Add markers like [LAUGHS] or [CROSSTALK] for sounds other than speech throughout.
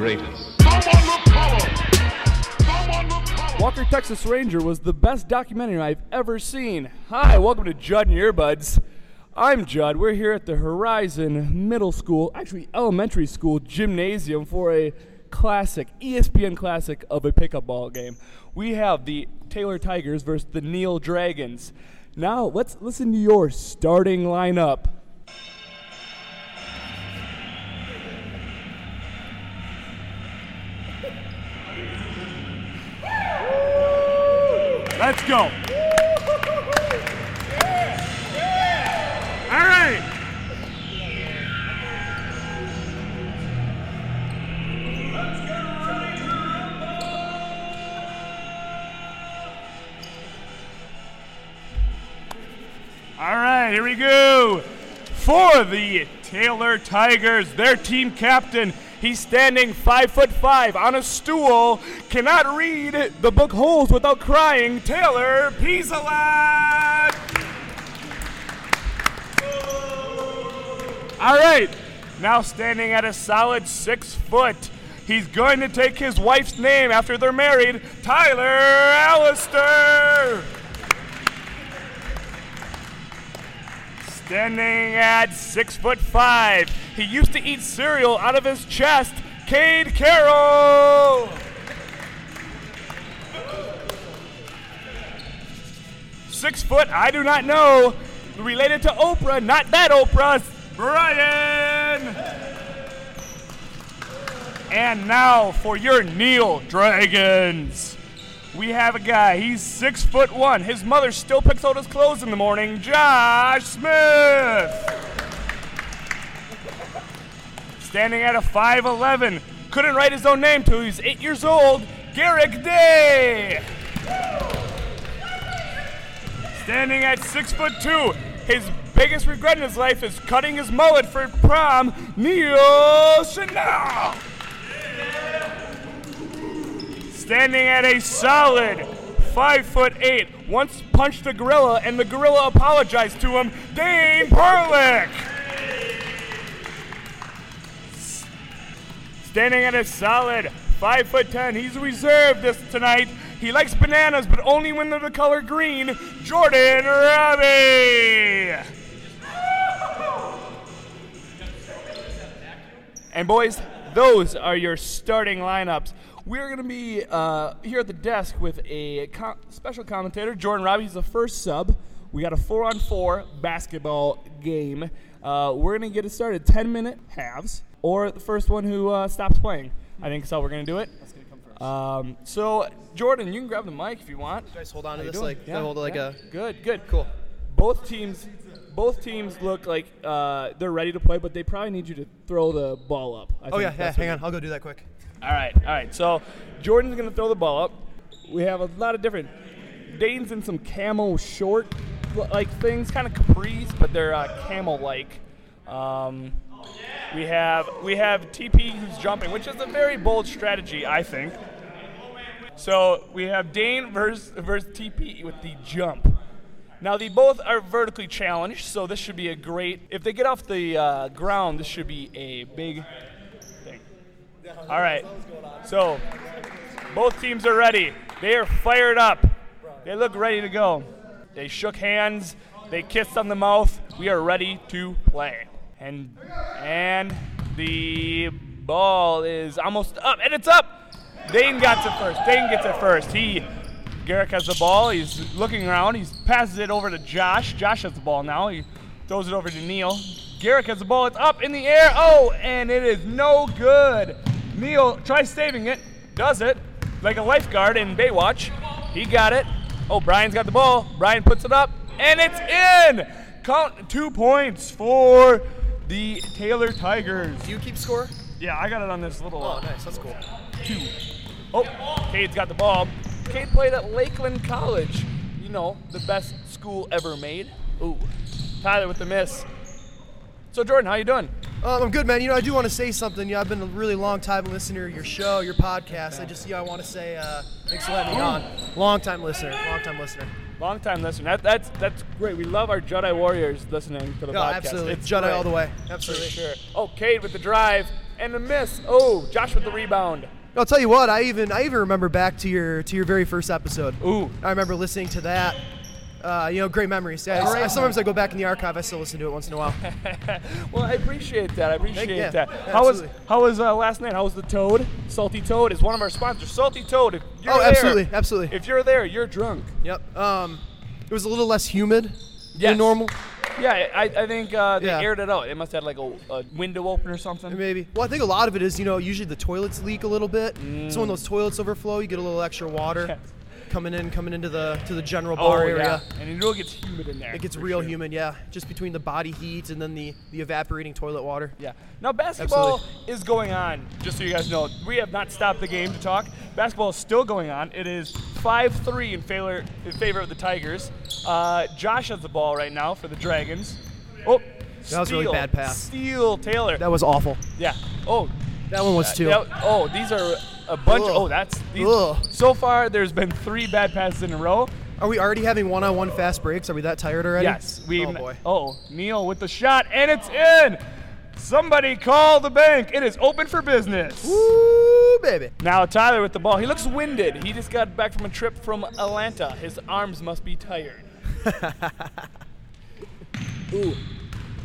greatest. Walker Texas Ranger was the best documentary I've ever seen. Hi, welcome to Judd and Earbuds. I'm Judd. We're here at the Horizon Middle School, actually elementary school gymnasium for a classic, ESPN classic of a pickup ball game. We have the Taylor Tigers versus the Neil Dragons. Now, let's listen to your starting lineup. Taylor Tigers, their team captain, he's standing five foot five on a stool, cannot read the book Holes without crying. Taylor Piesalat. All right, now standing at a solid six foot. He's going to take his wife's name after they're married, Tyler Allister. Standing at six foot five, he used to eat cereal out of his chest. Cade Carroll. Six foot, I do not know. Related to Oprah, not that Oprah. Brian. And now for your Neil Dragons. We have a guy. He's six foot one. His mother still picks out his clothes in the morning. Josh Smith. Standing at a 5'11. Couldn't write his own name till he's eight years old. Garrick Day. Standing at six foot two. His biggest regret in his life is cutting his mullet for prom. Neil Chanel. Standing at a solid five foot eight. Once punched a gorilla, and the gorilla apologized to him. Dane Perlick. Standing at a solid five foot ten. He's reserved this tonight. He likes bananas, but only when they're the color green. Jordan Rabbie. And boys, those are your starting lineups. We're going to be uh, here at the desk with a co- special commentator, Jordan Robbie. He's the first sub. We got a four on four basketball game. Uh, we're going to get it started 10 minute halves, or the first one who uh, stops playing. I think so. we're going to do it. That's going to come first. Um, so, Jordan, you can grab the mic if you want. Guys, hold on to you this doing? like hold like yeah. a Good, good. Cool. Both teams, both teams look like uh, they're ready to play, but they probably need you to throw the ball up. I Oh think yeah, yeah. Hang on, I'll go do that quick. All right, all right. So Jordan's gonna throw the ball up. We have a lot of different. Dane's in some camo short like things, kind of capris, but they're uh, camel-like. Um, we have we have TP who's jumping, which is a very bold strategy, I think. So we have Dane versus versus TP with the jump. Now they both are vertically challenged, so this should be a great. If they get off the uh, ground, this should be a big. All right. So both teams are ready. They are fired up. They look ready to go. They shook hands. They kissed on the mouth. We are ready to play. And and the ball is almost up, and it's up. Dane got it first. Dane gets it first. He Garrick has the ball. He's looking around. He passes it over to Josh. Josh has the ball now. He throws it over to Neil. Garrick has the ball. It's up in the air. Oh, and it is no good. Neil tries saving it. Does it like a lifeguard in Baywatch. He got it. Oh, Brian's got the ball. Brian puts it up, and it's in. Count two points for the Taylor Tigers. Do you keep score? Yeah, I got it on this little. Oh, uh, nice. That's cool. two. Oh, Cade's got the ball. Cade played at Lakeland College. You know, the best school ever made. Ooh. Tyler with the miss. So Jordan, how you doing? Um, I'm good, man. You know, I do want to say something. You know, I've been a really long time listener to your show, your podcast. I just, you know, I want to say uh, thanks for letting me on. Long time listener. Long time listener. Long time listener. That, that's that's great. We love our Jedi Warriors listening to the No, podcast. absolutely. It's Jedi great. all the way. For Absolutely. sure. Oh, Cade with the drive, and the miss. Oh, Josh with the rebound. I'll tell you what. I even I even remember back to your to your very first episode. Ooh. I remember listening to that. Uh, you know, great memories. Yeah, I- Great sometimes I go back in the archive. I still listen to it once in a while. [LAUGHS] well, I appreciate that. I appreciate yeah, that. yeah, how was how was uh, last night? How was the Toad? Salty Toad is one of our sponsors. Salty Toad. If you're oh, there, absolutely, absolutely. If you're there, you're drunk. Yep. Um, it was a little less humid Yes. than normal, Yeah, I, I think uh, they Yeah. aired it out. They must have like a, a window open or something. maybe. Well, I think a lot of it is, you know, usually the toilets leak a little bit. So when those toilets overflow, you get a little extra water Mm. Coming in, coming into the to the general Oh bar yeah, area. and you know it gets humid in there. It gets real sure. humid, yeah. Just between the body heat and then the, the evaporating toilet water. Yeah. Now basketball is going on. Just so you guys know, we have not stopped the game to talk. Basketball is still going on. It is 5-3 in favor in favor of the Tigers. Uh, Josh has the ball right now for the Dragons. Oh, That was a really bad pass. Steal Taylor. That was awful. yeah. Oh, That one was too. that- oh, these are a bunch. Oh, Ugh. oh, that's these, so far. There's been three bad passes in a row. Are we already having one-on-one fast breaks? Are we that tired already? Yes, we. Oh boy. Oh, Neil with the shot, and it's in. Somebody call the bank. It is open for business. Woo, baby. Now Tyler with the ball. He looks winded. He just got back from a trip from Atlanta. His arms must be tired. [LAUGHS] Ooh.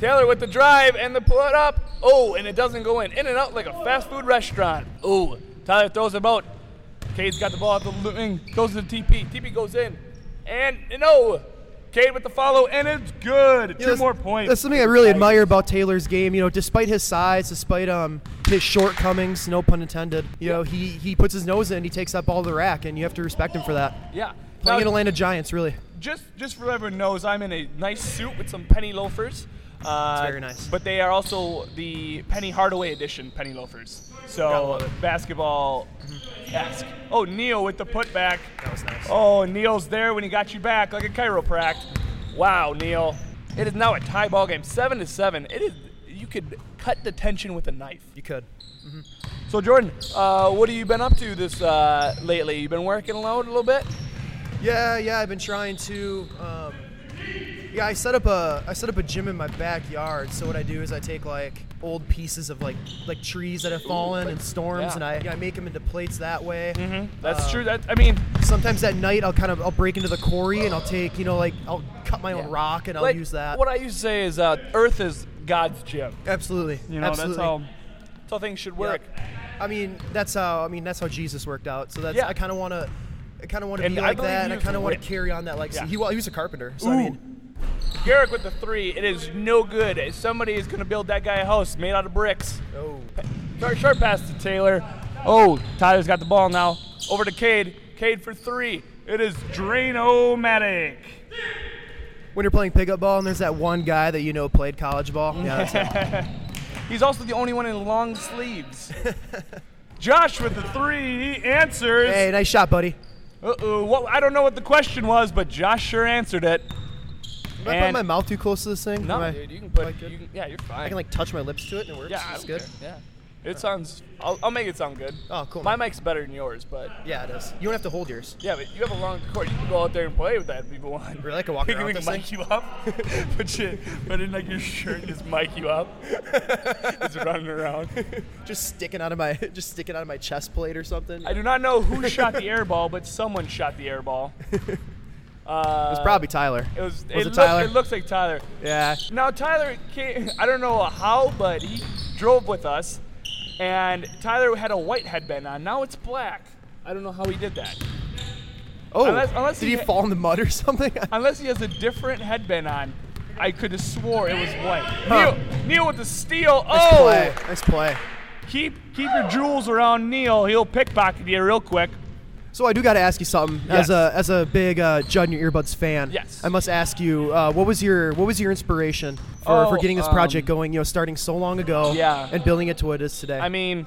Taylor with the drive and the put up. Oh, and it doesn't go in. In and out like a fast food restaurant. Ooh. Tyler throws it out. Cade's got the ball at the wing. Goes to the TP. TP goes in. And no. Cade with the follow, and it's good. You Two know, more points. That's something I really admire about Taylor's game. You know, despite his size, despite um his shortcomings, no pun intended. You know, he he puts his nose in, he takes that ball to the rack, and you have to respect him for that. Yeah. Playing in Atlanta Giants, really. just just for everyone knows, I'm in a nice suit with some penny loafers. Uh, very nice. But they are also the Penny Hardaway edition penny loafers. So basketball esque. Oh, Neil with the putback. That was nice. Oh, Neil's there when he got you back like a chiropract. Wow, Neil. It is now a tie ball game, seven to seven. It is. You could cut the tension with a knife. You could. So Jordan, uh, what have you been up to this uh, lately? You been working alone a little bit? Yeah, yeah. I've been trying to. Um, yeah, I set up a I set up a gym in my backyard. So what I do is I take like old pieces of like like trees that have fallen and storms, yeah. and I, I make them into plates that way. Mm-hmm. That's Uh, true. That I mean, Sometimes at night I'll kind of I'll break into the quarry and I'll take you know like I'll cut my own rock and I'll like, use that. What I used to say is, uh, Earth is God's gym. Absolutely. You know, Absolutely. that's how that's how things should work. Yep. I mean, that's how I mean that's how Jesus worked out. So that's Yeah. I kind of want to I kind of want to be like that, and I kind of want to carry on that legacy. Yeah. He, wa- he was a carpenter, so I mean, Garrick with the three. It is no good. Somebody is going to build that guy a house made out of bricks. oh, Short, short pass to Taylor. Oh, Tyler's got the ball now. Over to Cade. Cade for three. It is Drain-O-Matic. when you're playing pickup ball and there's that one guy that you know played college ball. [LAUGHS] Yeah, that's. [LAUGHS] He's also the only one in long sleeves. Josh with the three. He answers. hey, nice shot, buddy. Uh-oh. What, I don't know what the question was, but Josh sure answered it. Am I putting my mouth too close to this thing? No, Am I, dude, you can put. Like? You can, yeah, you're fine. I can like touch my lips to it and it works. yeah, it's good. care. Yeah, it sounds. I'll, I'll make it sound good. Oh, cool. My man. mic's better than yours, but Yeah, it is. You don't have to hold yours. yeah, but you have a long cord. You can go out there and play with that if you want. Really? I can walk [LAUGHS] we around can, we can mic you up, [LAUGHS] put you, put in like your shirt and just mic you up. [LAUGHS] just running around. Just sticking out of my just sticking out of my chest plate or something. I do not know who shot the air ball, but someone shot the air ball. Uh, it was probably Tyler. It was. Was it, it Tyler? it looks like Tyler. Yeah. Now Tyler came. I don't know how, but he drove with us, and Tyler had a white headband on. Now it's black. I don't know how he did that. Oh, Unless- unless did he he, ha- fall in the mud or [LAUGHS] something? Unless he has a different headband on, I could have swore it was white. Huh. Neil, Neil with the steal. nice oh, play. Nice play. keep keep your jewels around Neil. He'll pickpocket you real quick. So I do got to ask you something. As a as a big uh, Judd and Your Earbuds fan, Yes. I must ask you, uh, what was your what was your inspiration for, for Oh, getting this um, project going? You know, starting so long ago, Yeah. and building it to what it is today. I mean,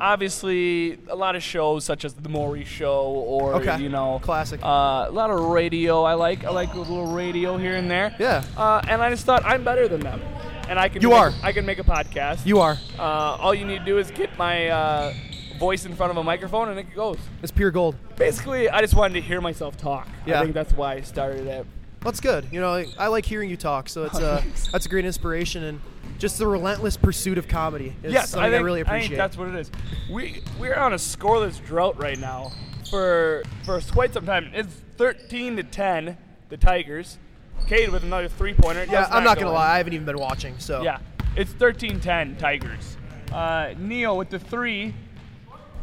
obviously, a lot of shows such as the Maury Show, or Okay. you know, Classic. Uh, a lot of radio. I like. I like a little radio here and there. Yeah. Uh, and I just thought I'm better than them, and I can. You make- are. I can make a podcast. you are. Uh, all you need to do is get my uh, voice in front of a microphone, and it goes. It's pure gold. Basically, I just wanted to hear myself talk. Yeah. I think that's why I started it. That's good. You know, I like hearing you talk, so it's [LAUGHS] uh, that's a great inspiration and just the relentless pursuit of comedy. Is yes, something I, think, really I appreciate. think that's what it is. We we're on a scoreless drought right now for for quite some time. It's 13 to 10, the Tigers. Cade with another three pointer. yeah, I'm not gonna lie, I haven't even been watching. So Yeah, it's 13-10 Tigers. Uh, Neil with the three.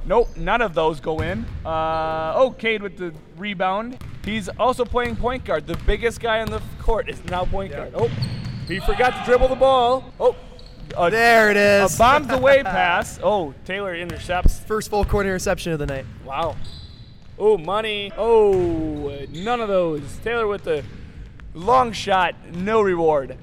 Nope, none of those go in. Uh, oh, Cade with the rebound. He's also playing point guard. The biggest guy on the court is now point guard. Oh, he forgot to dribble the ball. Oh, a, there it is. a bombs [LAUGHS] away pass. Oh, Taylor intercepts. First full court interception of the night. Wow. Oh, money. Oh, none of those. Taylor with the long shot, no reward.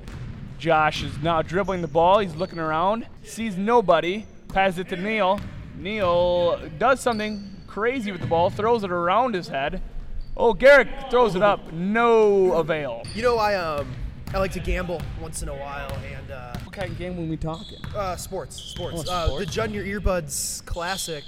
Josh is now dribbling the ball. He's looking around, sees nobody, passes it to Neil. Neil does something crazy with the ball, throws it around his head. Oh, Garrick throws it up, no avail. You know, I um, I like to gamble once in a while, and uh, What kind of game were we talking? uh, sports, sports. Oh, Uh, the Judd in Your Earbuds Classic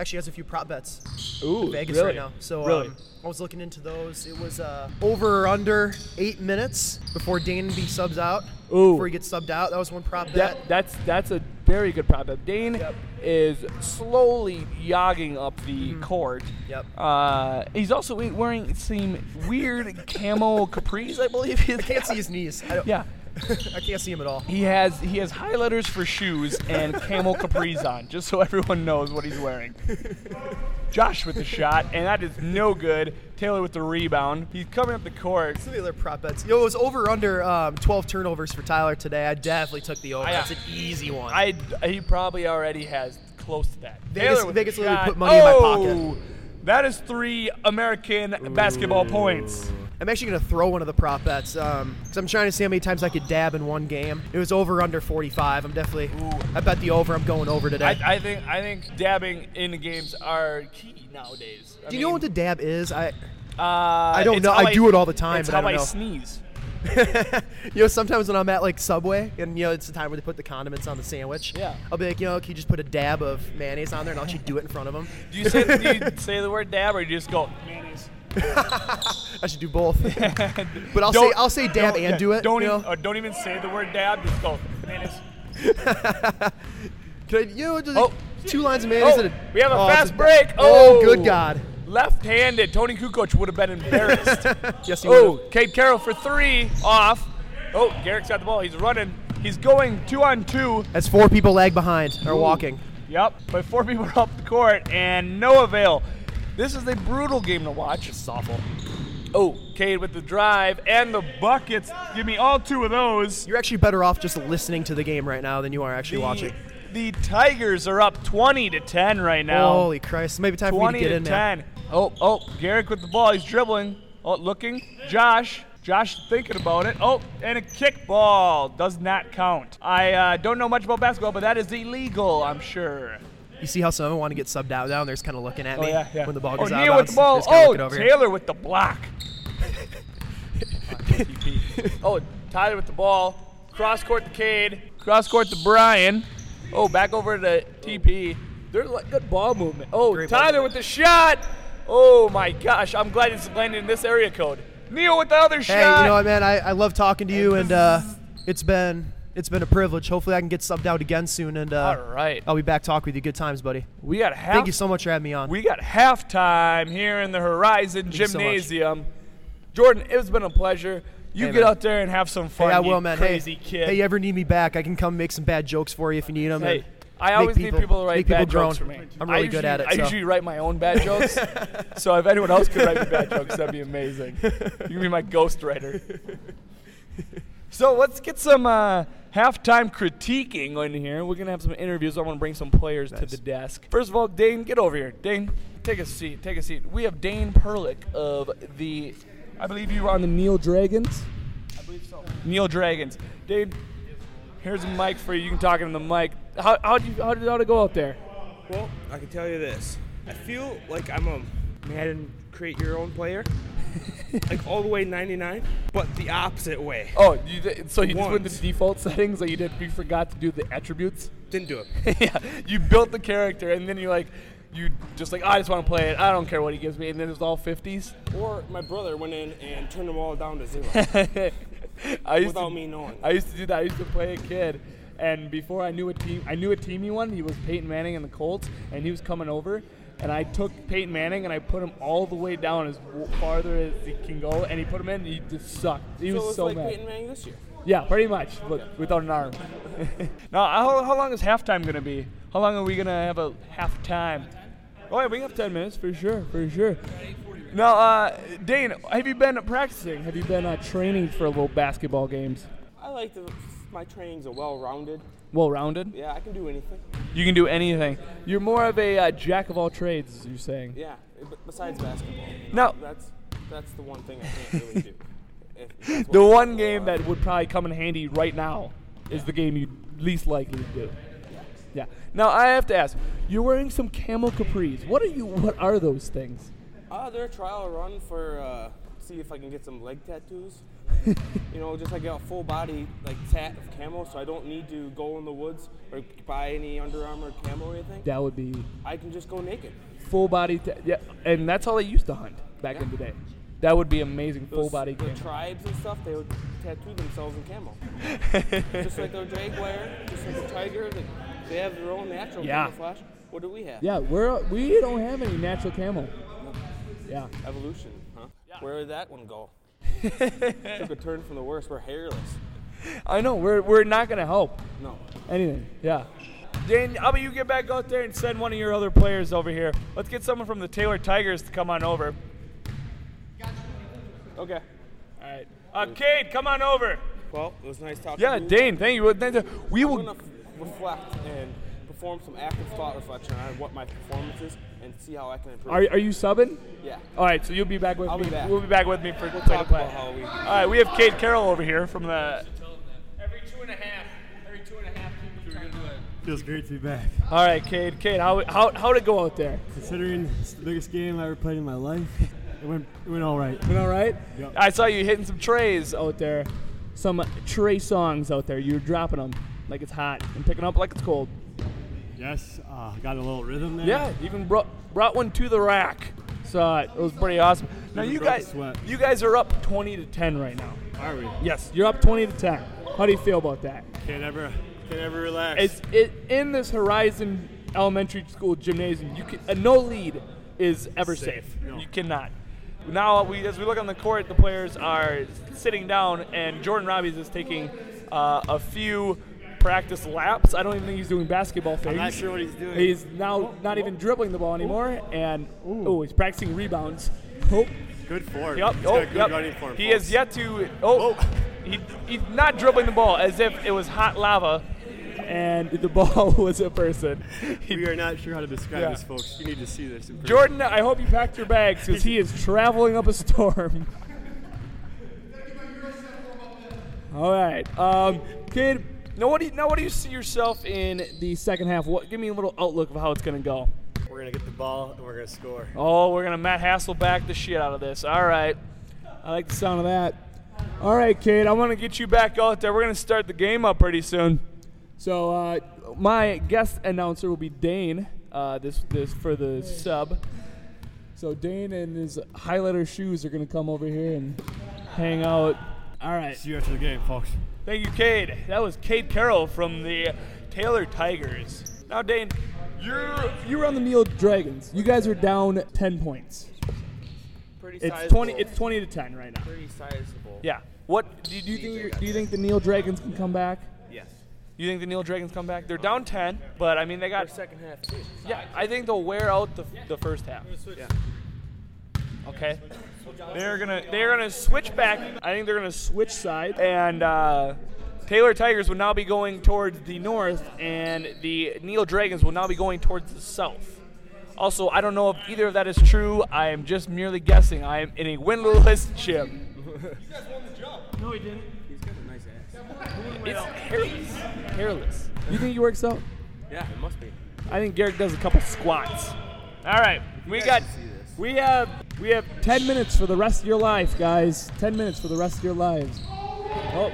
actually has a few prop bets. Ooh, Vegas really? right now. So really? um, I was looking into those. It was uh, over or under eight minutes before Dane B subs out. Ooh. Before he gets subbed out, that was one prop bet. That, that's that's a very good prop bet. Dane Yep. is slowly yogging up the court. Yep. Uh, he's also we- wearing some weird [LAUGHS] camo capris, I believe. He I can't see his knees. I don't, Yeah, [LAUGHS] I can't see him at all. he has he has highlighters for shoes and camel capris on, just so everyone knows what he's wearing. Josh with the shot, and that is no good. Taylor with the rebound. He's coming up the court. Some of the other prop bets. Yo, it was over under um, 12 turnovers for Tyler today. I definitely took the over. I- That's an easy one. I he probably already has close to that. Vegas- Taylor with Vegas the literally shot. put money in my Oh, pocket. That is three American basketball points. I'm actually going to throw one of the prop bets because I'm trying to see how many times I could dab in one game. It was over under 45. I'm definitely. Ooh. I bet the over. I'm going over today. I, I think I think dabbing in the games are key nowadays. I Do you know what the dab is? I. Uh, I don't know. how I do it all the time, It's but I don't know. sneeze. [LAUGHS] you know, sometimes when I'm at like Subway and you know it's the time where they put the condiments on the sandwich. Yeah. I'll be like, you know, can you just put a dab of mayonnaise on there and I'll actually do it in front of them. Do you say do you [LAUGHS] say the word dab or do you just go mayonnaise? [LAUGHS] I should do both. [LAUGHS] but I'll say Don't- I'll say dab don't- and yeah, do it. Don't you even know? or don't even say the word dab. Just go mayonnaise. [LAUGHS] Can I, you know, just Oh. two lines of mayonnaise. Oh, and a- we have a oh, it's fast break. Oh, Oh. good God. Left-handed. Toni Kukoc would have been embarrassed. Yes, he Oh. Cade Carroll for three, off. Oh, Garrick's got the ball. He's running. He's going two on two. As four people lag behind are walking. Yep, but four people are up the court and no avail. This is a brutal game to watch. It's awful. Oh, Cade with the drive and the buckets. Give me all two of those. You're actually better off just listening to the game right now than you are actually The, watching. the Tigers are up 20 to 10 right now. Holy Christ! Maybe time for me 20 to get to in there. 10. Oh, oh, Garrick with the ball. He's dribbling. Oh, looking. Josh. Josh thinking about it. Oh, and a kickball does not count. I uh, don't know much about basketball, but that is illegal, I'm sure. You see how some of them want to get subbed out now, and they're just kind of looking at Oh me yeah, yeah. when the ball oh, goes out. Neil with the ball. Oh, looking over here. Taylor with the block. [LAUGHS] oh, Tyler with the ball. Cross court to Cade. Cross court to Brian. Oh, back over to TP. There's like good ball movement. Oh, Great Tyler with the shot. Oh my gosh, I'm glad it's landed in this area code. Neil with the other Hey, shot. you know what, man? I, I love talking to you, and uh, it's been it's been a privilege. Hopefully, I can get subbed out again soon, and uh, All right. I'll be back talking with you. Good times, buddy. we got half. Thank you so much for having me on. We got halftime here in the Horizon so. Gymnasium. Jordan, it's been a pleasure. You Hey, get man. out there and have some fun. hey, I will, man. Crazy hey, kid. hey, you ever need me back? I can come make some bad jokes for you if you need them. Hey, I always need people to write make people bad jokes for me. I'm really good at it. I so. usually write my own bad jokes. [LAUGHS] so if anyone else could write me bad jokes, that'd be amazing. You can be my ghostwriter. [LAUGHS] so let's get some uh, halftime critiquing in here. We're gonna have some interviews. I want to bring some players to the desk. First of all, Dane, get over here. Dane, take a seat. Take a seat. We have Dane Perlick of the. I believe you were on the Neil Dragons. I believe so. Neil Dragons. Dane, here's a mic for you. You can talk into the mic. How how did you how did how it go out there? Well, I can tell you this. I feel like I'm a Madden create your own player. [LAUGHS] like all the way 99, but the opposite way. Oh, you did, so you just went to the default settings, like you did. You forgot to do the attributes. Didn't do it. [LAUGHS] yeah, you built the character, and then you're like, you just like I just want to play it. I don't care what he gives me, and then it was all 50s. Or my brother went in and turned them all down to zero [LAUGHS] I used without to, me knowing. I used to do that. I used to play a kid, and before I knew a team, I knew a team he won. He was Peyton Manning and the Colts, and he was coming over. And I took Peyton Manning and I put him all the way down as w- farther as he can go, and he put him in. And he just sucked. He so was it's so like mad. Peyton Manning this year. Yeah, pretty much, but without an arm. [LAUGHS] now, how, how long is halftime gonna be? How long are we gonna have a halftime? Oh yeah, we have ten minutes for sure, for sure. Now, uh, Dane, have you been practicing? Have you been uh, training for little basketball games? I like the my trainings are well rounded. Well rounded. Yeah, I can do anything. You can do anything. You're more of a uh, jack of all trades, you're saying. Yeah, b- besides basketball. Now, That's that's the one thing I can't really do. [LAUGHS] The one game that would probably come in handy right now is the game you'd least likely to do. Yeah. Now I have to ask. You're wearing some camel capris. What are you? What are those things? Uh, they're a trial run for uh, see if I can get some leg tattoos. [LAUGHS] you know, just like a full body like tat of camo, so I don't need to go in the woods or buy any Under Armour camo or anything. That would be I can just go naked. full body. Ta- yeah, and that's how they used to hunt back in the day. That would be amazing. Full Those- body The camo. tribes and stuff, they would tattoo themselves in camo. [LAUGHS] just like the jaguar, just like the tiger, they, they have their own natural Yeah. camouflage. What do we have? Yeah, we're we don't have any natural camo. Yeah. Evolution, huh? Where did that one go? Took a turn from the worst. We're hairless. I know. We're we're not gonna help No. anything. Yeah. Dan, how about you get back out there and send one of your other players over here? Let's get someone from the Taylor Tigers to come on over. Okay. All right. Uh, Cade, come on over. Well, it was nice talking Yeah, to you. Yeah, Dane, thank you. We I'm will. gonna f- reflect and perform some active thought reflection on what my performance is and see how I can improve. Are, are you subbing? yeah. All right, so you'll be back with I'll me. be back. We'll be back with me for We'll play to talk play. about how we. All right, we have Cade Carroll over here from the. Every two and a half. Every two and a half. Feels great to be back. All right, Cade. Cade, how how how'd it go out there? Considering it's the biggest game I ever played in my life, it went it went all right. Been all right? Yep. I saw you hitting some treys out there, some Trey Songz out there. You were dropping them like it's hot and picking up like it's cold. Yes, uh, got a little rhythm there. Yeah, even brought brought one to the rack. So it was pretty awesome. Now you guys, you guys are up 20 to 10 right now. Are we? Yes, you're up 20 to 10. How do you feel about that? Can't ever can't ever relax. It's it in this Horizon Elementary School gymnasium. You can a no lead is ever safe. Safe, no. You cannot. Now we as we look on the court, the players are sitting down, and Jordan Robbies is taking uh, a few practice laps. I don't even think he's doing basketball things. I'm not sure what he's doing. He's now not even dribbling the ball anymore, and oh, he's practicing rebounds. Oh, good form. yep, He's oh, good yep. running form. He folks. has yet to. Oh, he, he's not dribbling the ball as if it was hot lava, and the [LAUGHS] ball [LAUGHS] was a person. We are not sure how to describe Yeah. this, folks. You need to see this. Jordan, I hope you packed your bags because he is traveling up a storm. [LAUGHS] All right, um, kid. Now, what do you now? What do you see yourself in the second half? What? Give me a little outlook of how it's gonna go. We're gonna get the ball and we're gonna score. Oh, we're gonna Matt Hasselbeck the shit out of this. All right, I like the sound of that. All right, Cade, I want to get you back out there. We're gonna start the game up pretty soon. So uh, my guest announcer will be Dane. Uh, this this for the sub. So Dane and his highlighter shoes are gonna come over here and hang out. All right. See you after the game, folks. Thank you, Cade. That was Cade Carroll from the Taylor Tigers. Now, Dane, you're you were on the Neil Dragons. You guys are down ten points. Pretty It's sizable. twenty. It's twenty to ten right now. pretty sizable. Yeah. What do you, do you think? Do you think the Neil Dragons can come back? Yes. You think the Neil Dragons come back? They're down ten, but I mean they got. second half too. Yeah, I think they'll wear out the, the first half. Yeah. Okay. They're gonna they're gonna switch back. I think they're gonna switch sides, and uh, Taylor Tigers will now be going towards the north, and the Neil Dragons will now be going towards the south. Also, I don't know if either of that is true. I am just merely guessing. I am in a winless chip. You guys won the jump. No, he didn't. He's got a nice ass. It's hairless. Hairless. You think he works out? Yeah, it must be. I think Garrett does a couple squats. All right, we got see this. we have we have 10 minutes for the rest of your life, guys. 10 minutes for the rest of your lives. Oh,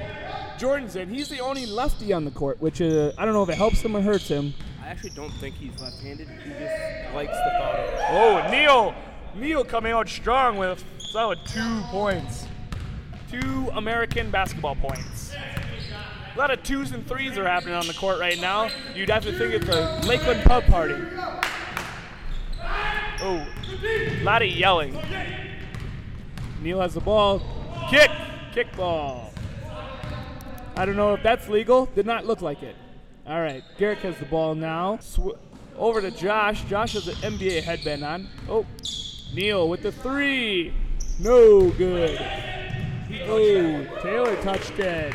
Jordan's in. He's the only lefty on the court, which uh, I don't know if it helps him or hurts him. I actually don't think he's left-handed. He just likes the thought of it. Oh, Neil. Neil coming out strong with solid two points. Two American basketball points. A lot of twos and threes are happening on the court right now. You'd have to think it's a Lakeland pub party. Oh, a lot of yelling. Neil has the ball. Kick! Kick ball. I don't know if that's legal. Did not look like it. All right, Garrick has the ball now. Sw- over to Josh. Josh has an NBA headband on. Oh, Neil with the three. No good. Oh, Taylor touched it.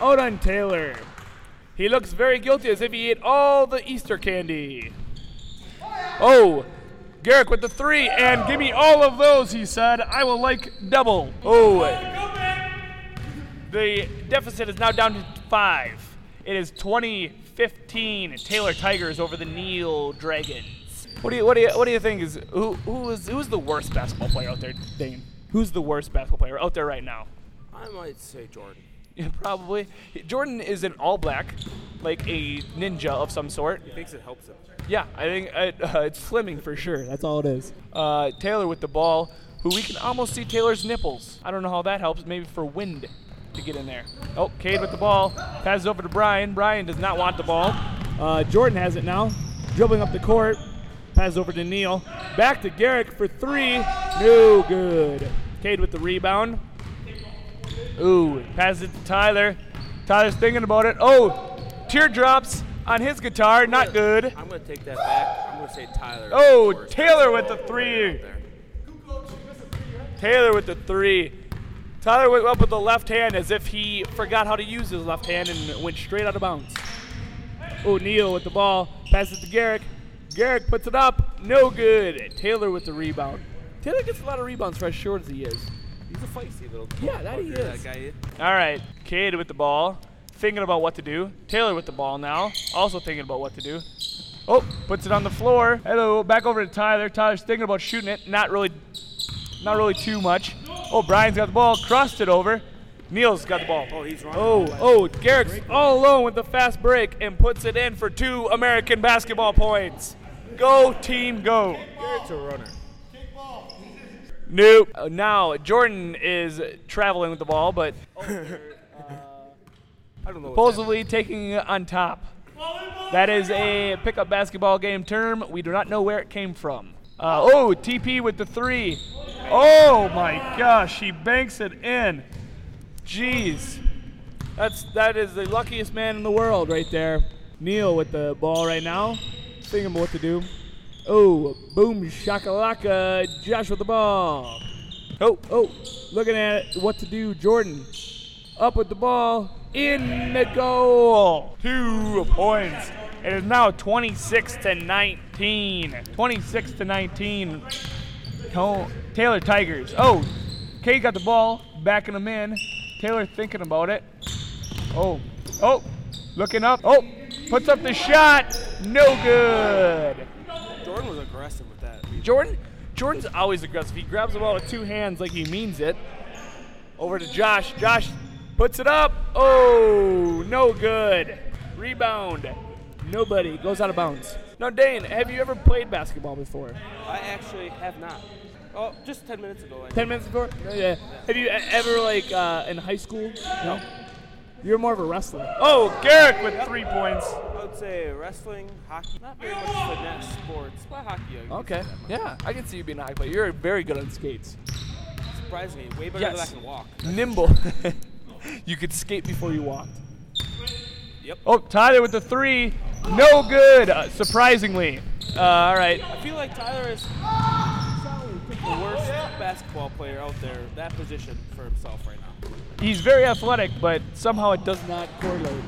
On Taylor. He looks very guilty as if he ate all the Easter candy. Oh, Garrick with the three, and give me all of those, he said. I will like double. Oh, the deficit is now down to five. It is 2015 Taylor Tigers over the Neil Dragons. What do you what do you what do you think is who who is who's the worst basketball player out there, Dane? Who's the worst basketball player out there right now? I might say Jordan. Yeah, [LAUGHS] probably. Jordan is an all black, like a ninja of some sort. He thinks it helps him. Yeah, I think it, [LAUGHS] uh, it's slimming for sure. That's all it is. Uh, Taylor with the ball, who we can almost see Taylor's nipples. I don't know how that helps. Maybe for wind to get in there. Oh, Cade with the ball. Passes over to Brian. Brian does not want the ball. Uh, Jordan has it now. Dribbling up the court. Passes over to Neil. Back to Garrick for three. No good. Cade with the rebound. Ooh, passes it to Tyler. Tyler's thinking about it. Oh, teardrops on his guitar. Not good. I'm gonna take that back. I'm gonna say Tyler. Oh, Taylor with the three. player out there. Taylor with the three. Tyler went up with the left hand as if he forgot how to use his left hand and went straight out of bounds. Oh, Neil with the ball. Passes it to Garrick. Garrick puts it up. No good. Taylor with the rebound. Taylor gets a lot of rebounds for as short as he is. He's a feisty little. Guy. Yeah, that he is. That guy is. All right, Cade with the ball, thinking about what to do. Taylor with the ball now, also thinking about what to do. Oh, puts it on the floor. Hello, back over to Tyler. Tyler's thinking about shooting it. Not really, not really too much. Oh, Brian's got the ball, crossed it over. Neil's got the ball. Oh, he's running. Oh, oh, Garrick's all alone with the fast break and puts it in for two American basketball points. Go team, go. Garrett's a runner. Nope. Uh, now Jordan is traveling with the ball, but [LAUGHS] I don't know. supposedly taking it on top. That is a pickup basketball game term. We do not know where it came from. Uh, oh, TP with the three. Oh my gosh, he banks it in. Jeez, that's that is the luckiest man in the world right there. Neil with the ball right now, thinking about what to do. Oh, boom shakalaka! Josh with the ball. Oh, oh, looking at it. what to do. Jordan up with the ball in the goal. Two points. It is now 26 to 19. 26 to 19. Taylor Tigers. Oh, Cade got the ball, backing him in. Taylor thinking about it. Oh, oh, looking up. Oh, puts up the shot. No good. Jordan was aggressive with that. Jordan, Jordan's always aggressive. He grabs the ball with two hands like he means it. Over to Josh. Josh puts it up. Oh, no good. Rebound. Nobody goes out of bounds. Now, Dane, have you ever played basketball before? I actually have not. Oh, just 10 minutes ago. I Ten minutes before? Yeah. Have you ever like uh, in high school? No. You're more of a wrestler. Oh, Garrick with three points. I would say wrestling, hockey, not very much finesse sports, but hockey. I Okay. say that much. Yeah, I can see you being a hockey player. You're very good on skates. Surprisingly, way better Yes. than I can walk. nimble. [LAUGHS] you could skate before you walked. Yep. Oh, Tyler with the three. No good, uh, surprisingly. Uh, all right. I feel like Tyler is the worst basketball player out there, that position for himself right now. He's very athletic, but somehow it does not correlate.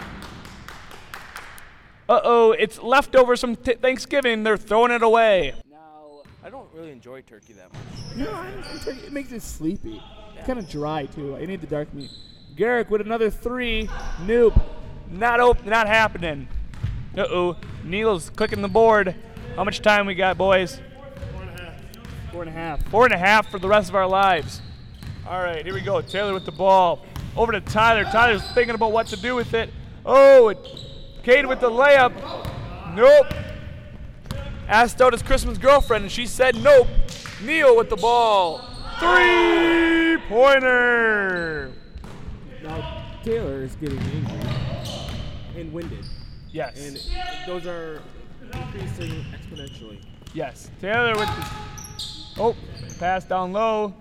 Uh oh, it's leftovers from t- Thanksgiving. They're throwing it away. Now, I don't really enjoy turkey that much. No, I don't enjoy turkey. it makes it sleepy. It's Kind of dry, too. I need the dark meat. Garrick with another three. Nope. Not op- not happening. Uh oh. Neil's clicking the board. How much time we got, boys? Four and a half. Four and a half. Four and a half for the rest of our lives. All right, here we go. Taylor with the ball. Over to Tyler. Tyler's thinking about what to do with it. Oh, it, Cade with the layup. Nope. Asked out his Christmas girlfriend, and she said nope. Neil with the ball. Three pointer. Now Taylor is getting angry and winded, Yes. and those are increasing exponentially. Yes. Taylor with the. Oh, pass down low.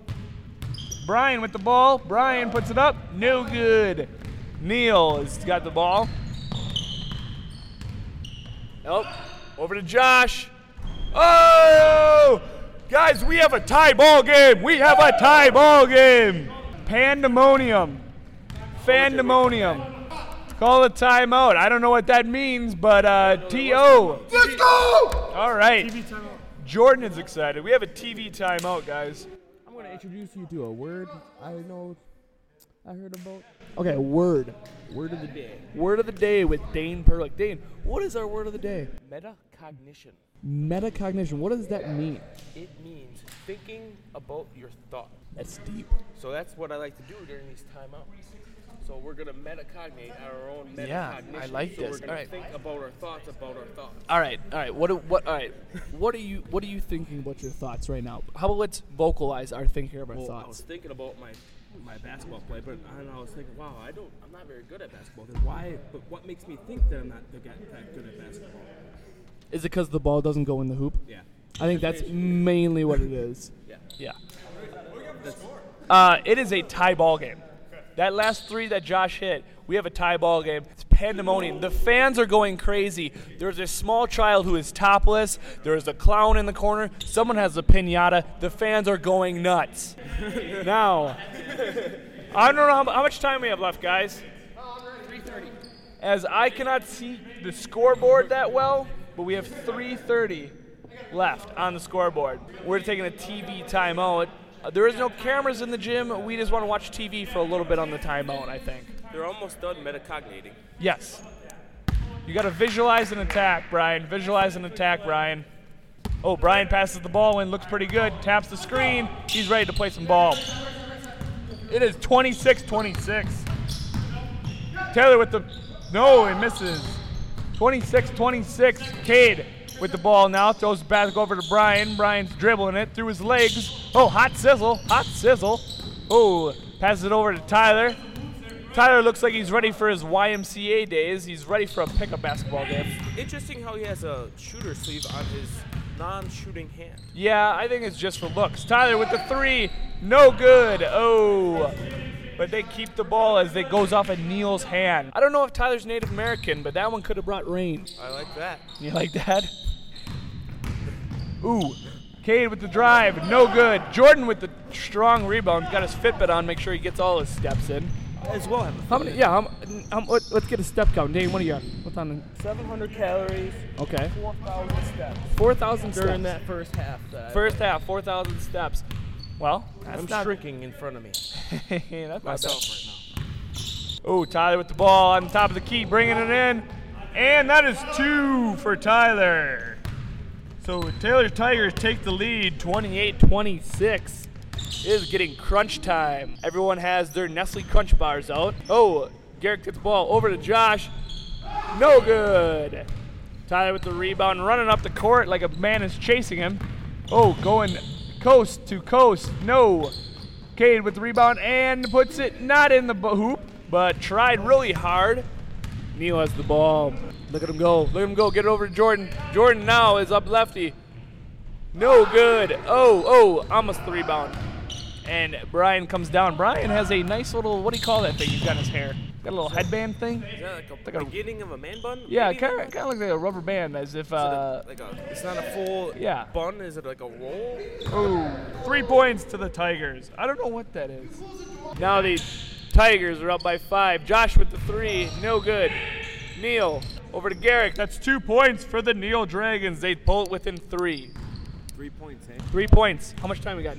Brian with the ball. Brian puts it up. No good. Neil has got the ball. Oh, over to Josh. Oh! Guys, we have a tie ball game. We have a tie ball game. Pandemonium. Pandemonium. Call a timeout. I don't know what that means, but uh, T.O. Let's go! All right. Jordan is excited. We have a TV timeout, guys. I'm going to introduce you to a word I know I heard about. Okay, word. Word of the day. Word of the day with Dane Perlick. Dane, what is our word of the day? Metacognition. Metacognition. What does that mean? It means thinking about your thoughts. That's deep. So that's what I like to do during these timeouts. So we're gonna metacognate our own metacognition. Yeah, I like so this. We're gonna Alright. think about our thoughts about our thoughts. All right, all right. What? What? All right. What are you What are you thinking about your thoughts right now? How about let's vocalize our thinking of our Well, I was thoughts? thinking about my my basketball play, but and I was thinking, wow, I don't, I'm not very good at basketball. Then why? But what makes me think that I'm not that good at basketball? Is it because the ball doesn't go in the hoop? Yeah, I think that's mainly what it is. yeah. Yeah. Uh, it is a tie ball game. That last three that Josh hit, we have a tie ball game. It's pandemonium. The fans are going crazy. There's a small child who is topless. There is a clown in the corner. Someone has a pinata. The fans are going nuts. [LAUGHS] now, I don't know how, how much time we have left, guys. As I cannot see the scoreboard that well, but we have 3:30 left on the scoreboard. We're taking a TV timeout. Uh, there is no cameras in the gym. We just want to watch TV for a little bit on the timeout. I think. they're almost done metacognating. Yes. You got to visualize an attack, Brian. Visualize an attack, Brian. Oh, Brian passes the ball in, looks pretty good. Taps the screen. He's ready to play some ball. It is 26-26. Taylor with the no, it misses. 26-26. Cade with the ball now throws back over to Brian. Brian's dribbling it through his legs. Oh, hot sizzle, hot sizzle. Oh, passes it over to Tyler. Tyler looks like he's ready for his YMCA days. He's ready for a pickup basketball game. Interesting how he has a shooter sleeve on his non-shooting hand. Yeah, I think it's just for looks. Tyler with the three, no good. Oh, but they keep the ball as it goes off of Neil's hand. I don't know if Tyler's Native American, but that one could have brought rain. I like that. You like that? Ooh, Cade with the drive, no good. Jordan with the strong rebound, got his Fitbit on, make sure he gets all his steps in. As well, have a How many? Yeah. How, m- how, m- let, let's get a step count. Dane, what do you got? What's on 700 calories. Okay. 4,000 steps Four thousand during that first half. That First half, 4,000 steps. Well, I'm shrinking in front of me. [LAUGHS] that's. Myself right now. Oh, Tyler with the ball on top of the key, bringing it in. And that is two for Tyler. So Taylor Tigers take the lead 28 26. It is getting crunch time. Everyone has their Nestle Crunch bars out. Oh, Garrick gets the ball over to Josh. No good. Tyler with the rebound, running up the court like a man is chasing him. Oh, going coast to coast. No. Cade with the rebound and puts it not in the hoop, but tried really hard. Neil has the ball. Look at him go. Look at him go. Get it over to Jordan. Jordan now is up lefty. No good. Oh, oh, almost the rebound. And Brian comes down. Brian has a nice little, what do you call that thing he's got in his hair? Got a little headband thing? that like a Like a- beginning of a man bun? Yeah, kind of kind of looks like a rubber band, as if, uh, like a, it's not a full yeah. bun. Is it like a roll? Oh, three points to the Tigers. I don't know what that is. Now the Tigers are up by five. Josh with the three, no good. Neil over to Garrick. That's two points for the Neil Dragons. They pull it within three. Three points, eh? Three points. How much time we got,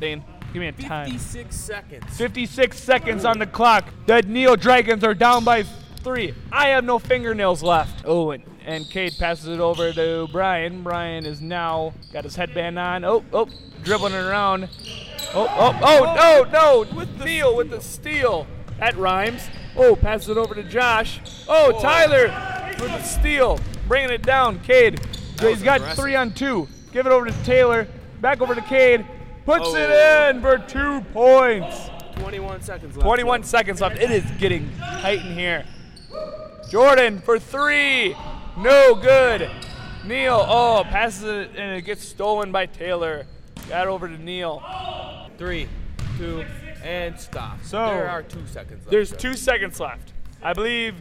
Dane? Give me a time. 56 seconds. 56 seconds on the clock. The Neil Dragons are down by three. I have no fingernails left. Oh, and, and Cade passes it over to Brian. Brian is now got his headband on. Oh, oh, dribbling it around. Oh, oh, oh, no, no. With the Neil with the steal. That rhymes. Oh, passes it over to Josh. Oh, Tyler with the steal. bringing it down. Cade, He's got aggressive. three on two. Give it over to Taylor. Back over to Cade. Puts Oh. it in for two points. 21 seconds left. 21 so- seconds left. It is getting tight in here. Jordan for three. No good. Neil, oh, passes it and it gets stolen by Taylor. Got over to Neil. Three, two, and stop. So, there are two seconds left. There's two seconds left. I believe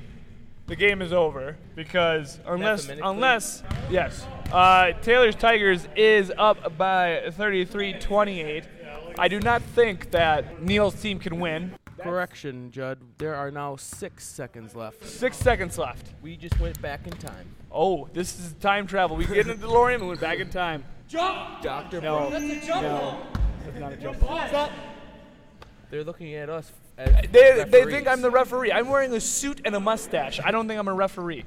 the game is over because unless unless yes, uh, Taylor's Tigers is up by 33-28. I do not think that Neil's team can win. Correction, Judd. There are now six seconds left. Six seconds left. We just went back in time. Oh, this is time travel. We get in the DeLorean and went back in time. Jump! Doctor, No, That's a jump no, that's not a jump ball. they're looking at us. As They, they think I'm the referee. I'm wearing a suit and a mustache. I don't think I'm a referee.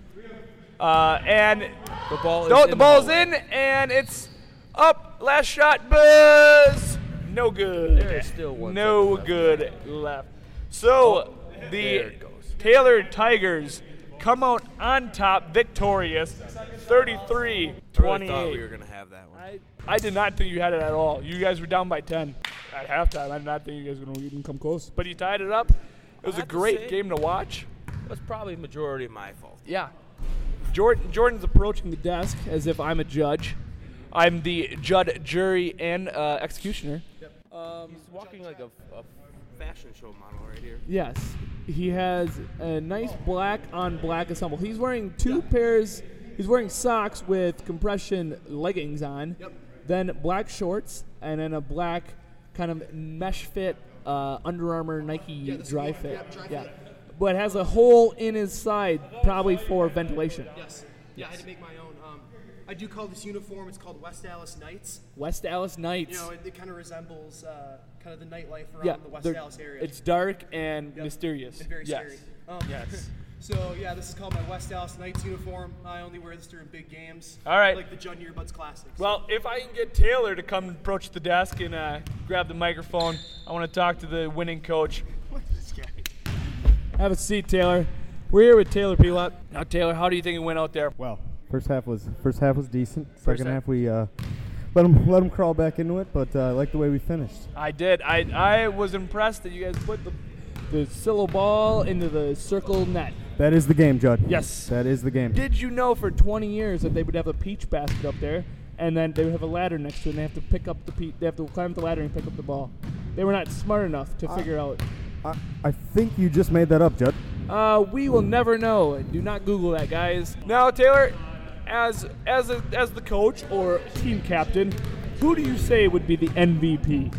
Uh, and The ball is no, in the ball's hallway. in and it's up. Last shot, buzz. No good. There is still one No second left. good left. So there the. Taylor Tigers come out on top, victorious, 33 I really thought we were gonna have that one. I, I did not think you had it at all. You guys were down by 10 at halftime. I did not think you guys were going to even come close. But you tied it up. It was a have to great game to watch. That's probably majority of my fault. Yeah. Jordan Jordan's approaching the desk as if I'm a judge. I'm the judge, jury, and uh, executioner. He's walking like a, a fashion show model right here. Yes, he has a nice black on black ensemble. He's wearing two pairs. He's wearing socks with compression leggings on, then black shorts, and then a black kind of mesh fit uh, Under Armour Nike dry fit. yeah, but has a hole in his side, probably for ventilation. Yes. Yeah, I had to make my own. Um, I do call this uniform. It's called West Dallas Knights. West Dallas Knights. You know, it, it kind of resembles uh, kind of the nightlife around yeah, the West they're- Dallas area. it's dark and Yep. mysterious. and very yes. scary. Um, Yes. [LAUGHS] so yeah, this is called my West Dallas Knights uniform. I only wear this during big games. All right. Like the Judd Earbuds Classic. So- Well, if I can get Taylor to come approach the desk and uh, grab the microphone, I want to talk to the winning coach. [LAUGHS] Have a seat, Taylor. We're here with Taylor Pelot. Now, Taylor, how do you think it went out there? Well, first half was first half was decent. Second half. half we uh, let them let them crawl back into it, but uh, I like the way we finished. I did. I I was impressed that you guys put the The silo ball into the circle net. That is the game, Judd. Yes. that is the game. Did you know for 20 years that they would have a peach basket up there, and then they would have a ladder next to it, and they have to pick up the pe- they have to climb the ladder and pick up the ball. They were not smart enough to Uh, figure out. I, I think you just made that up, Judd. Uh, we will never know. Do not Google that, guys. Now, Taylor, as as a, as the coach, Or team captain, who do you say would be the MVP?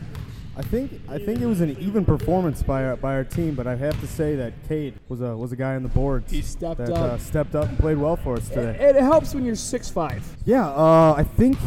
I think I think it was an even performance by our, by our team, but I have to say that Cade was a was a guy on the boards. He stepped that, up. Uh, stepped up and played well for us today. It, it helps when you're six five. Yeah, uh, I think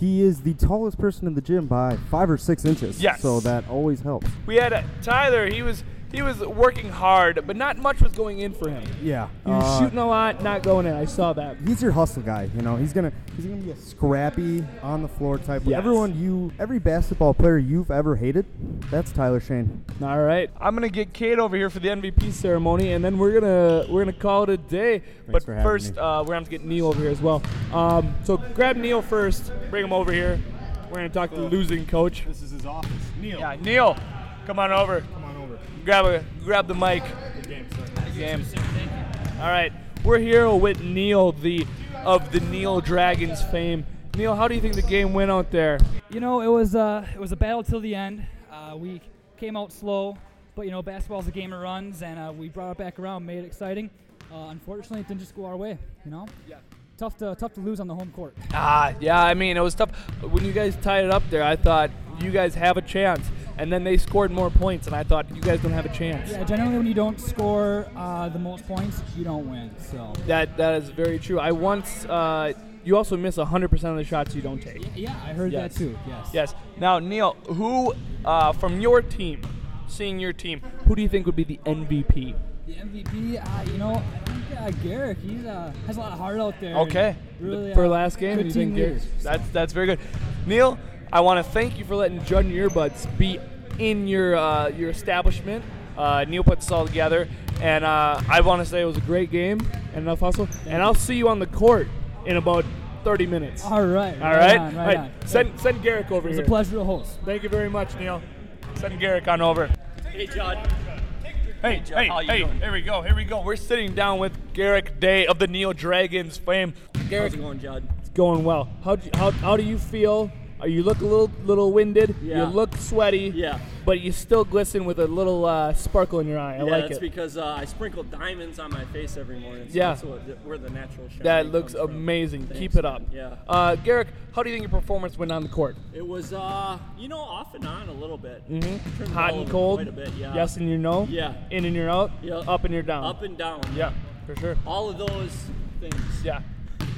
he is the tallest person in the gym by five or six inches. Yes. So that always helps. we had uh, Tyler. He was he was working hard, but not much was going in for him. Yeah. He was uh, shooting a lot, not going in. I saw that. He's your hustle guy, you know. He's gonna he's gonna be a scrappy on the floor type. Yes. Everyone you every basketball player you've ever hated, that's Tyler Shane. All right, I'm gonna get Cade over here for the MVP ceremony, and then we're gonna we're gonna call it a day. but for having first, me. uh, we're gonna have to get Neil over here as well. Um, so grab Neil first, bring him over here. We're gonna talk to the losing coach. This is his office. Neil. Yeah, Neil, come on over. Come on over. Grab a grab the mic. Good game, sir. Game. All right, we're here with Neil, the of the Neil Dragons fame. Neil, how do you think the game went out there? You know, it was uh, it was a battle till the end. Uh, we came out slow, but you know, basketball's a game of runs, and uh, we brought it back around, made it exciting. Uh, unfortunately, it didn't just go our way. You know, yeah. Tough to tough to lose on the home court. Ah, yeah, I mean, it was tough. When you guys tied it up there, I thought you guys have a chance. And then they scored more points, and I thought you guys don't have a chance. Yeah, generally when you don't score uh, the most points, you don't win. So That that is very true. I once uh, you also miss 100% of the shots you don't take. yeah, I heard Yes. that too. Yes. Yes. Now, Neil, who uh, from your team, seeing your team, who do you think would be the MVP? The MVP, uh, you know, I think uh, Garrick. He uh, has a lot of heart out there. Okay. Really. For uh, last game, good you team think leader. That's that's very good. Neil, I want to thank you for letting Jordan Earbuds be in your uh, your establishment. Uh, Neil put this all together, and uh, I want to say it was a great game and enough hustle. And I'll see you on the court in about 30 minutes. All right. All right. On, All right. right. on. Send send Garrick over It was here. a pleasure to host. Thank you very much, Neil. Send Garrick on over. Hey, Judd. Hey, Judd, hey, how you hey, here we go, here we go. We're sitting down with Garrick Day of the Neo Dragons fame. Garrick, How's it going, Judd? It's going well. How do you, how, how do you feel? You look a little little winded? Yeah. You look sweaty. Yeah. But you still glisten with a little uh, sparkle in your eye. I yeah, like that's it. because uh, I sprinkle diamonds on my face every morning. So Yeah. That's what, where the natural shine that looks amazing. Thanks, Keep it up. man. Yeah. Uh, Garrick, how do you think your performance went on the court? It was, uh, you know, off and on a little bit. Mm-hmm. Hot and cold. Quite a bit, yeah. Yes and you know. Yeah. In and you're out. Yeah. Up and you're down. Up and down. Yeah, for sure. All of those things. Yeah.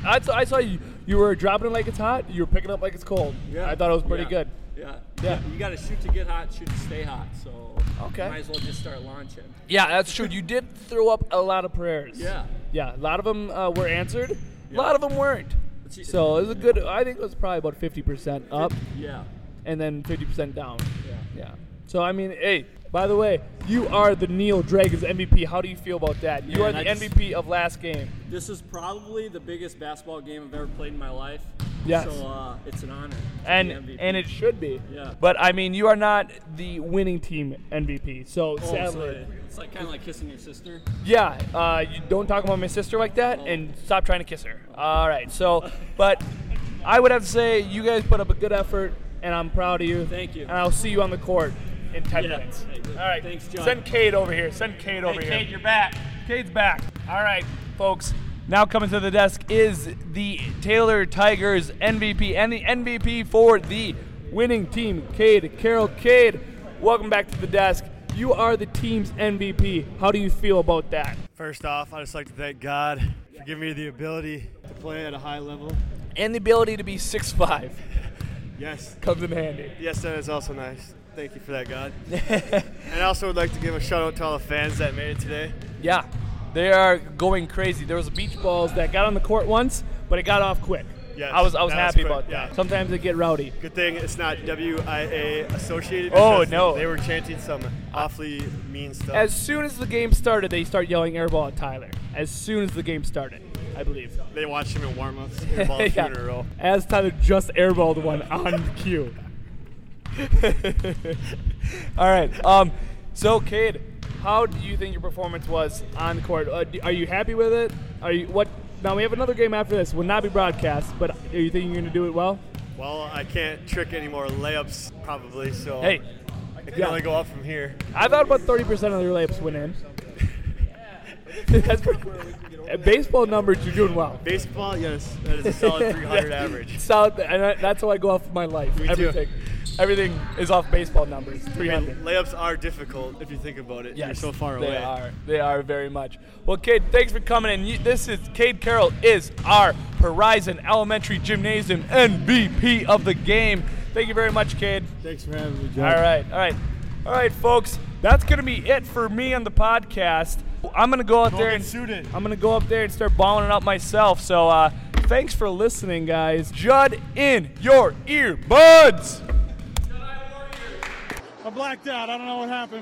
I saw, I saw you. You were dropping it like it's hot. You were picking up like it's cold. Yeah. I thought it was pretty Yeah. good. Yeah. Yeah. You got to shoot to get hot, shoot to stay hot. So Okay. might as well just start launching. Yeah, that's true. You did throw up a lot of prayers. Yeah. Yeah, a lot of them uh, were answered. A lot of them weren't. So it was a good. I think it was probably about 50% up Yeah. and then 50% down. Yeah. Yeah. So I mean, hey. By the way, you are the Neil Dragons MVP. How do you feel about that? You Man, are I the just- MVP of last game. This is probably the biggest basketball game I've ever played in my life. Yes. So uh, it's an honor. to and MVP. and it should be. Yeah. But I mean, you are not the winning team MVP. So Oh, sadly, it's like kind of like kissing your sister. yeah. Uh, you don't talk about my sister like that, Oh. and stop trying to kiss her. All right. So, but I would have to say you guys put up a good effort, and I'm proud of you. Thank you. And I'll see you on the court in 10 Yeah. minutes. Hey. All right. Thanks, John. Send Cade over here. Send Cade over here. Cade, you're back. Cade's back. All right, folks. Now coming to the desk is the Taylor Tigers MVP and the MVP for the winning team, Cade Carroll. Cade, welcome back to the desk. You are the team's MVP. How do you feel about that? First off, I'd just like to thank God for giving me the ability to play at a high level. And the ability to be 6'5 [LAUGHS] Yes, comes in handy. yes, that is also nice. Thank you for that, God. [LAUGHS] and I also would like to give a shout out to all the fans that made it today. Yeah, they are going crazy. There was beach balls that got on the court once, but it got off quick. Yes, I was I was that was happy quick, about that. yeah. Sometimes they get rowdy. Good thing it's not WIA associated. Oh, no. They were chanting some awfully mean stuff. As soon as the game started, they start yelling airball at Tyler. As soon as the game started, I believe. they watched him in warm ups, [LAUGHS] ball Yeah. in a row. As Tyler just airballed one on cue. [LAUGHS] All right. Um, so, Cade, how do you think your performance was on the court? Uh, are you happy with it? Are you what? Now we have another game after this. Will not be broadcast, but are you thinking you're going to do it well? Well, I can't trick any more layups probably, so Hey, it can yeah. only go up from here. I thought about 30% of your layups went in. [LAUGHS] That's pretty, baseball numbers, you're doing well. Baseball, yes, that is a solid 300 [LAUGHS] average. Solid, and I- that's how I go off of my life. Me too. Everything, everything is off baseball numbers. Yeah, 300. layups are difficult if you think about it. You're so far away. they are. They are very much. Well, Cade, thanks for coming in. You, this is Cade Carroll is our Horizon Elementary Gymnasium MVP of the game. Thank you very much, Cade. Thanks for having me, All right, all right, all right, folks. That's gonna be it for me on the podcast. I'm gonna go out there get and suited. I'm gonna go up there and start balling it up myself. So, uh, thanks for listening, guys. Judd in your earbuds. I blacked out. I don't know what happened.